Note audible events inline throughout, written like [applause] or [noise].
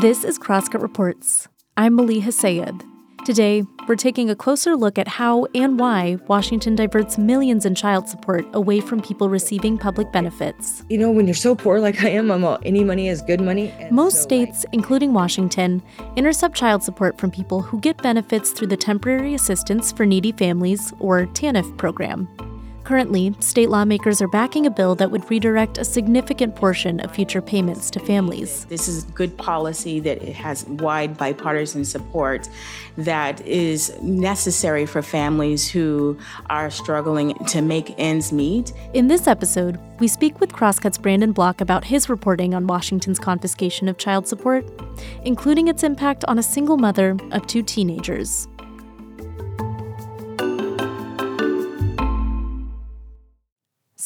This is Crosscut Reports. I'm Maleeha Syed. Today, we're taking a closer look at how and why Washington diverts millions in child support away from people receiving public benefits. You know, when you're so poor like I am, I'm all, any money is good money. and Most so, states, including Washington, intercept child support from people who get benefits through the Temporary Assistance for Needy Families, or TANF program. Currently, state lawmakers are backing a bill that would redirect a significant portion of future payments to families. This is good policy that it has wide bipartisan support that is necessary for families who are struggling to make ends meet. In this episode, we speak with Crosscut's Brandon Block about his reporting on Washington's confiscation of child support, including its impact on a single mother of two teenagers.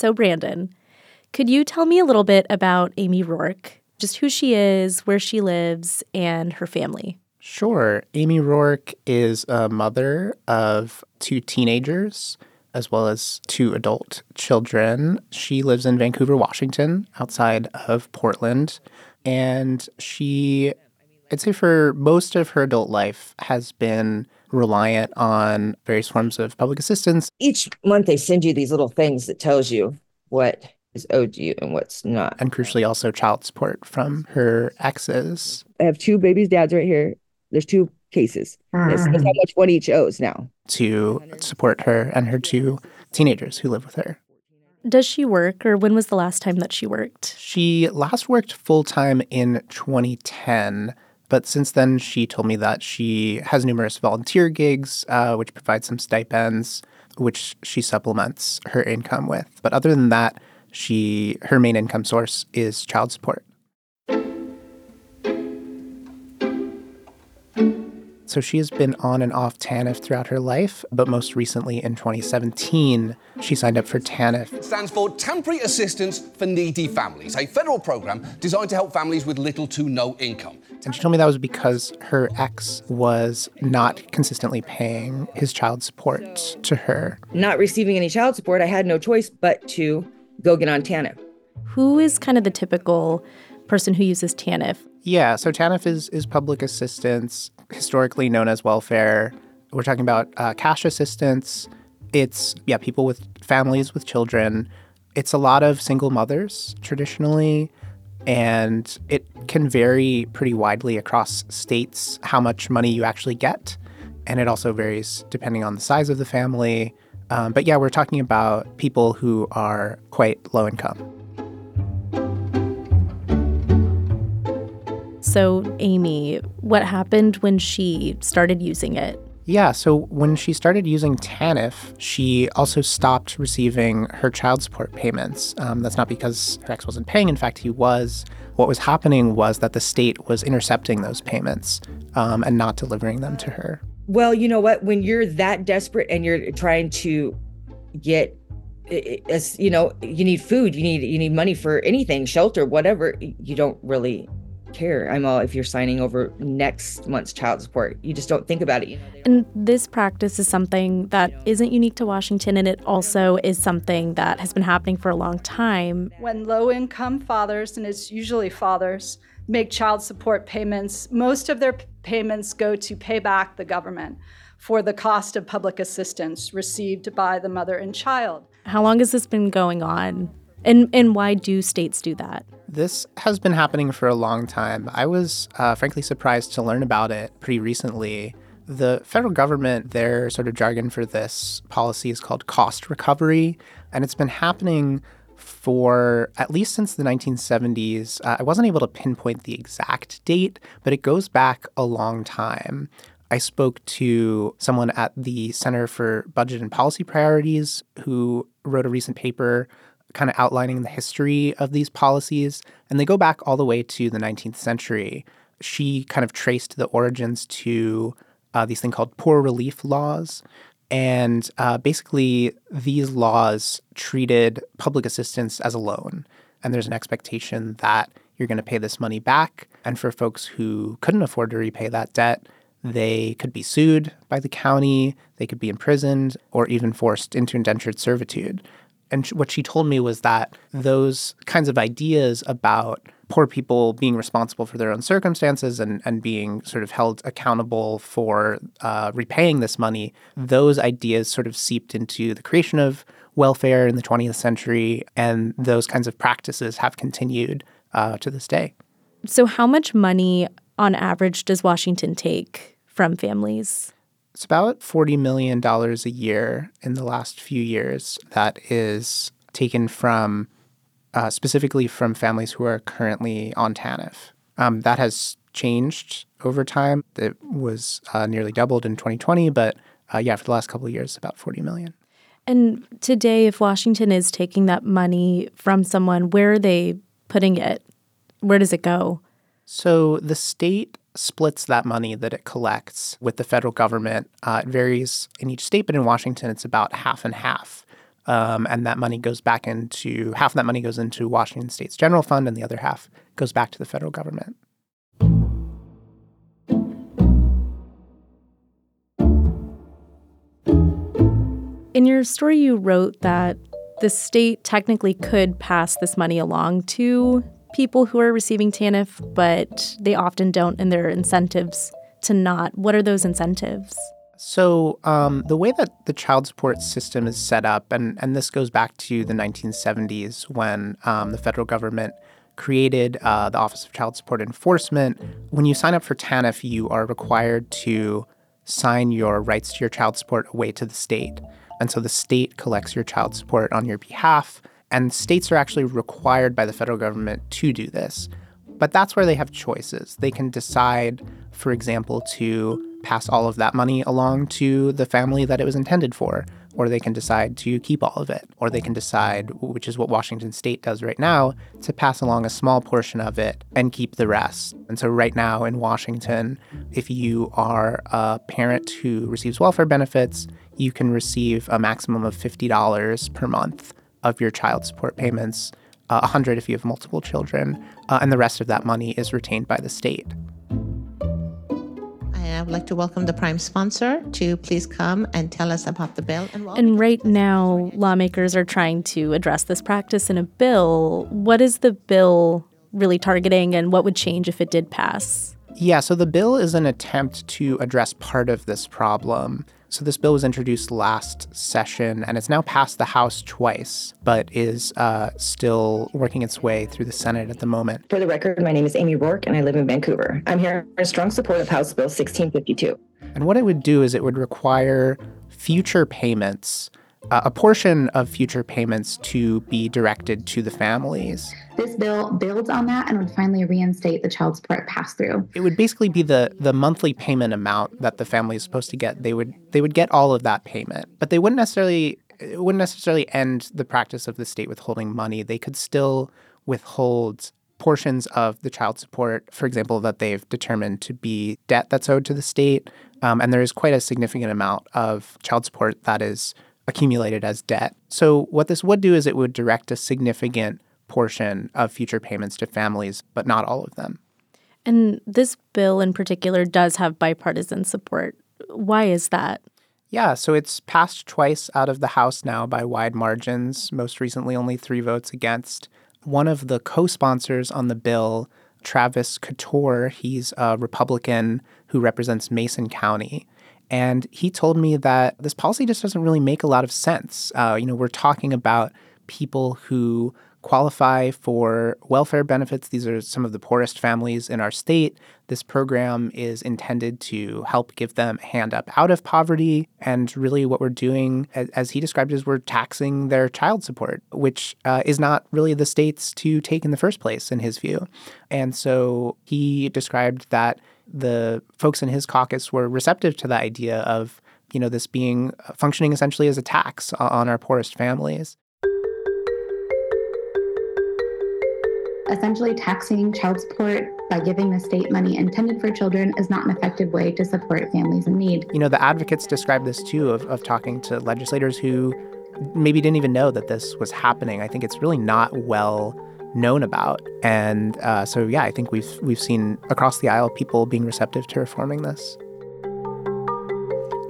So, Brandon, could you tell me a little bit about Amy Roark? Just who she is, where she lives, and her family. Sure. Amy Roark is a mother of two teenagers as well as two adult children. She lives in Vancouver, Washington, outside of Portland. And she, I'd say for most of her adult life, has been reliant on various forms of public assistance. Each month they send you these little things that tells you what is owed to you and what's not. And crucially, also child support from her exes. I have two babies' dads right here. There's two cases. This is how much one each owes now. to support her and her two teenagers who live with her. Does she work, or when was the last time that she worked? She last worked full time in 2010, but since then she told me that she has numerous volunteer gigs, uh, which provide some stipends, which she supplements her income with. But other than that, she her main income source is child support. So she has been on and off TANF throughout her life, but most recently in 2017, she signed up for TANF It stands for Temporary Assistance for Needy Families, a federal program designed to help families with little to no income. And she told me that was because her ex was not consistently paying his child support to her. Not receiving any child support, I had no choice but to go get on TANF. Who is kind of the typical person who uses TANF? Yeah, so TANF is, is public assistance, historically known as welfare. We're talking about uh, cash assistance. It's, yeah, people with families with children. It's a lot of single mothers traditionally, and it can vary pretty widely across states how much money you actually get. And it also varies depending on the size of the family. Um, but yeah, we're talking about people who are quite low income. So, Amy, what happened when she started using it? Yeah, so when she started using TANF, she also stopped receiving her child support payments. Um, that's not because her ex wasn't paying. In fact, he was. What was happening was that the state was intercepting those payments um, and not delivering them to her. Well, you know what? When you're that desperate and you're trying to get i- i- as you know, you need food, you need you need money for anything, shelter, whatever, you don't really care. I'm all if you're signing over next month's child support, you just don't think about it. You know, And this practice is something that isn't unique to Washington, and it also is something that has been happening for a long time. When low income fathers, and it's usually fathers, make child support payments, most of their payments go to pay back the government for the cost of public assistance received by the mother and child. How long has this been going on? And, and why do states do that? This has been happening for a long time. I was uh, frankly surprised to learn about it pretty recently. The federal government, their sort of jargon for this policy is called cost recovery, and it's been happening for at least since the 1970s. Uh, I wasn't able to pinpoint the exact date, but it goes back a long time. I spoke to someone at the Center for Budget and Policy Priorities who wrote a recent paper kind of outlining the history of these policies, and they go back all the way to the 19th century. She kind of traced the origins to uh, these thing called poor relief laws. And uh, basically, these laws treated public assistance as a loan. And there's an expectation that you're going to pay this money back. And for folks who couldn't afford to repay that debt, they could be sued by the county, they could be imprisoned, or even forced into indentured servitude. And what she told me was that those kinds of ideas about poor people being responsible for their own circumstances and, and being sort of held accountable for uh, repaying this money, those ideas sort of seeped into the creation of welfare in the 20th century, and those kinds of practices have continued uh, to this day. So, how much money on average does Washington take from families? It's about $40 million a year in the last few years that is taken from uh, specifically from families who are currently on TANF. Um, that has changed over time. It was uh, nearly doubled in 2020, but uh, yeah, for the last couple of years, about 40 million. And today, if Washington is taking that money from someone, where are they putting it? Where does it go? So the state splits that money that it collects with the federal government. Uh, it varies in each state, but in Washington, it's about half and half. Um, and that money goes back into half of that money goes into Washington State's general fund, and the other half goes back to the federal government. In your story, you wrote that the state technically could pass this money along to people who are receiving TANF, but they often don't, and there are incentives to not. What are those incentives? So um, the way that the child support system is set up, and, and this goes back to the 1970s when um, the federal government created uh, the Office of Child Support Enforcement. When you sign up for TANF, you are required to sign your rights to your child support away to the state. And so the state collects your child support on your behalf. And states are actually required by the federal government to do this. But that's where they have choices. They can decide, for example, to pass all of that money along to the family that it was intended for, or they can decide to keep all of it, or they can decide, which is what Washington state does right now, to pass along a small portion of it and keep the rest. And so, right now in Washington, if you are a parent who receives welfare benefits, you can receive a maximum of $50 per month of your child support payments, uh, 100 if you have multiple children, uh, and the rest of that money is retained by the state. I would like to welcome the prime sponsor to please come and tell us about the bill. And, and right now, lawmakers are trying to address this practice in a bill. What is the bill really targeting, and what would change if it did pass? Yeah, so the bill is an attempt to address part of this problem. So this bill was introduced last session and it's now passed the House twice, but is uh, still working its way through the Senate at the moment. For the record, my name is Amy Roark and I live in Vancouver. I'm here in strong support of House Bill 1652. And what it would do is it would require future payments uh, a portion of future payments to be directed to the families. This bill builds on that and would finally reinstate the child support pass through. It would basically be the the monthly payment amount that the family is supposed to get. They would they would get all of that payment, but they wouldn't necessarily it wouldn't necessarily end the practice of the state withholding money. They could still withhold portions of the child support, for example, that they've determined to be debt that's owed to the state. Um, and there is quite a significant amount of child support that is accumulated as debt. So, what this would do is it would direct a significant portion of future payments to families, but not all of them. And this bill in particular does have bipartisan support. Why is that? Yeah, so it's passed twice out of the House now by wide margins, most recently only three votes against. One of the co sponsors on the bill, Travis Couture, he's a Republican who represents Mason County. And he told me that this policy just doesn't really make a lot of sense. Uh, you know, we're talking about people who qualify for welfare benefits. These are some of the poorest families in our state. This program is intended to help give them a hand up out of poverty. And really, what we're doing, as he described, is we're taxing their child support, which uh, is not really the state's to take in the first place, in his view. And so he described that the folks in his caucus were receptive to the idea of you know this being uh, functioning essentially as a tax on our poorest families. Essentially, taxing child support by giving the state money intended for children is not an effective way to support families in need. You know, the advocates describe this too of, of talking to legislators who maybe didn't even know that this was happening. I think it's really not well known about. And uh, so, yeah, I think we've we've seen across the aisle people being receptive to reforming this.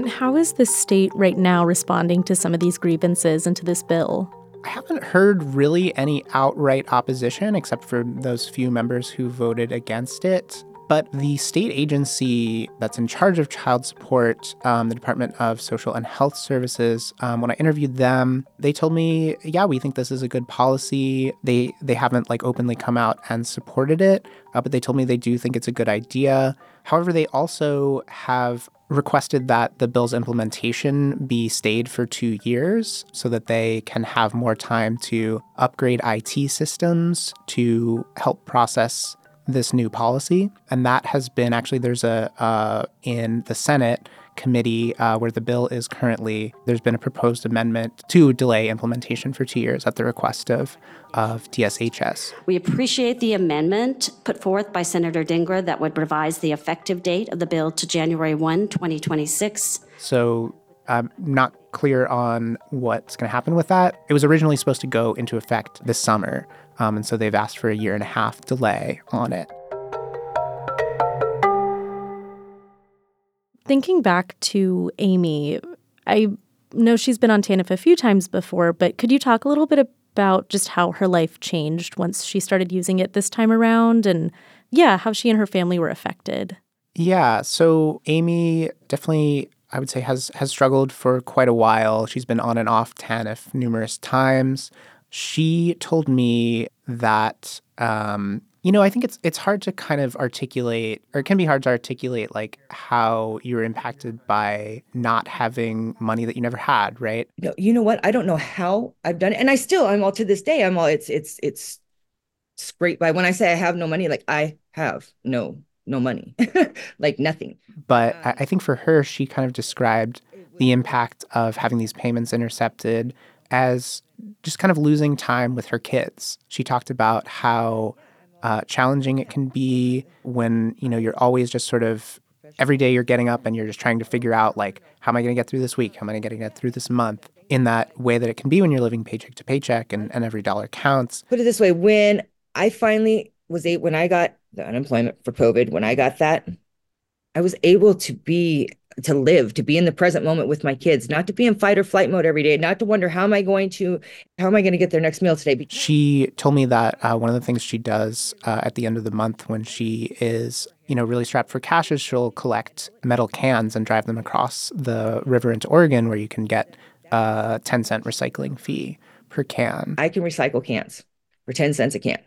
How is the state right now responding to some of these grievances and to this bill? I haven't heard really any outright opposition except for those few members who voted against it. But the state agency that's in charge of child support, um, the Department of Social and Health Services, um, when I interviewed them, they told me, "Yeah, we think this is a good policy." They they haven't like openly come out and supported it, uh, but they told me they do think it's a good idea. However, they also have requested that the bill's implementation be stayed for two years so that they can have more time to upgrade IT systems to help process this new policy. And that has been actually, there's a, uh, in the Senate committee uh, where the bill is currently, there's been a proposed amendment to delay implementation for two years at the request of, of DSHS. We appreciate the amendment put forth by Senator Dhingra that would revise the effective date of the bill to January 1, 2026. So I'm not clear on what's going to happen with that. It was originally supposed to go into effect this summer. Um, and so they've asked for a year and a half delay on it. Thinking back to Amy, I know she's been on TANF a few times before, but could you talk a little bit about just how her life changed once she started using it this time around and, yeah, how she and her family were affected? Yeah, so Amy definitely I would say has has struggled for quite a while. She's been on and off TANF numerous times she told me that um, you know i think it's it's hard to kind of articulate or it can be hard to articulate like how you're impacted by not having money that you never had right? No you know what? I don't know how i've done it and i still i'm all to this day i'm all it's it's it's scraped by. When i say i have no money like i have no no money [laughs] like nothing. But I, I think for her she kind of described the impact of having these payments intercepted as just kind of losing time with her kids. She talked about how uh, challenging it can be when you know you're always just sort of every day you're getting up and you're just trying to figure out like how am I going to get through this week? How am I going to get through this month? In that way that it can be when you're living paycheck to paycheck and, and every dollar counts. Put it this way: when I finally was eight, when I got the unemployment for COVID, when I got that, I was able to be to live, to be in the present moment with my kids, not to be in fight or flight mode every day, not to wonder how am I going to, how am I going to get their next meal today. She told me that uh, one of the things she does uh, at the end of the month when she is, you know, really strapped for cash is she'll collect metal cans and drive them across the river into Oregon, where you can get a 10 cent recycling fee per can. I can recycle cans for 10 cents a can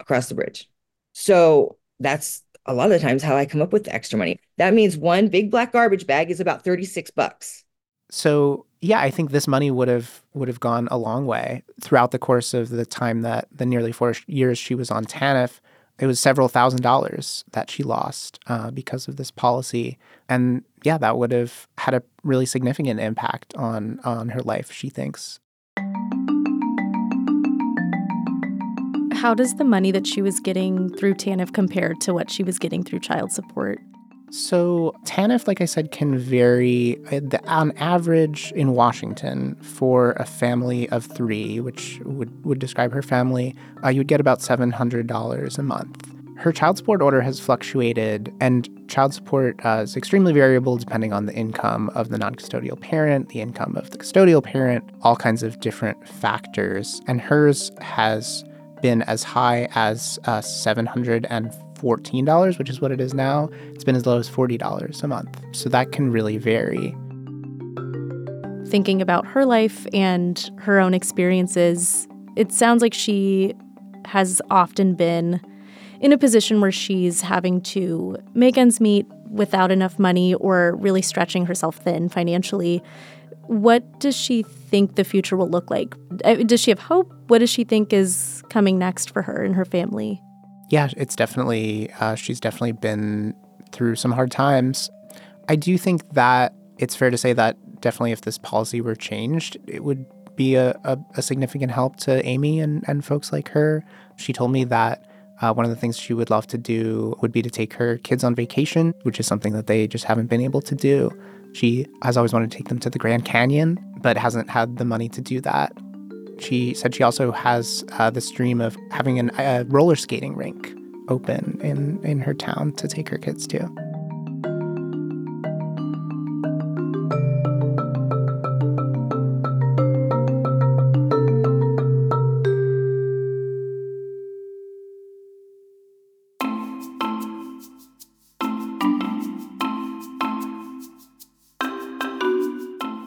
across the bridge. So that's a lot of the times how I come up with the extra money. That means one big black garbage bag is about 36 bucks. So, yeah, I think this money would have would have gone a long way throughout the course of the time that the nearly 4 years she was on TANF. It was several thousand dollars that she lost uh, because of this policy, and yeah, that would have had a really significant impact on on her life. She thinks. How does the money that she was getting through TANF compare to what she was getting through child support? So, TANF, like I said, can vary. Uh, on average, in Washington, for a family of three, which would, would describe her family, uh, you would get about $700 a month. Her child support order has fluctuated, and child support uh, is extremely variable depending on the income of the non custodial parent, the income of the custodial parent, all kinds of different factors. And hers has been as high as uh, $714, which is what it is now. It's been as low as $40 a month. So that can really vary. Thinking about her life and her own experiences, it sounds like she has often been in a position where she's having to make ends meet without enough money or really stretching herself thin financially. What does she think the future will look like? Uh, does she have hope? What does she think is coming next for her and her family? Yeah, it's definitely, uh, she's definitely been through some hard times. I do think that it's fair to say that definitely if this policy were changed, it would be a, a, a significant help to Amy and, and folks like her. She told me that uh, one of the things she would love to do would be to take her kids on vacation, which is something that they just haven't been able to do. She has always wanted to take them to the Grand Canyon, but hasn't had the money to do that. She said she also has uh, this dream of having a roller skating rink open in, in her town to take her kids to.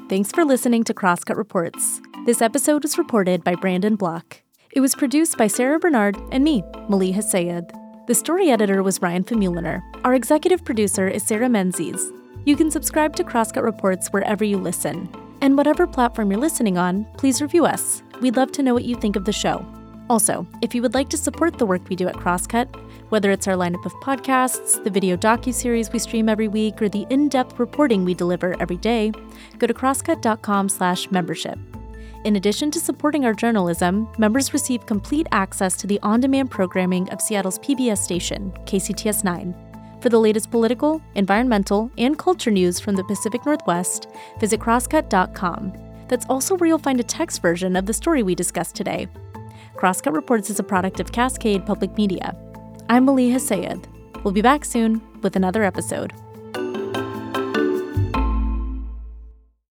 Thanks for listening to Crosscut Reports. This episode was reported by Brandon Block. It was produced by Sara Bernard and me, Maleeha Syed. The story editor was Ryan Famuliner. Our executive producer is Sarah Menzies. You can subscribe to Crosscut Reports wherever you listen. And whatever platform you're listening on, please review us. We'd love to know what you think of the show. Also, if you would like to support the work we do at Crosscut, whether it's our lineup of podcasts, the video docu-series we stream every week, or the in-depth reporting we deliver every day, go to crosscut.com/membership. In addition to supporting our journalism, members receive complete access to the on-demand programming of Seattle's PBS station, KCTS 9. For the latest political, environmental, and culture news from the Pacific Northwest, visit crosscut.com. That's also where you'll find a text version of the story we discussed today. Crosscut Reports is a product of Cascade Public Media. I'm Maleeha Syed. We'll be back soon with another episode.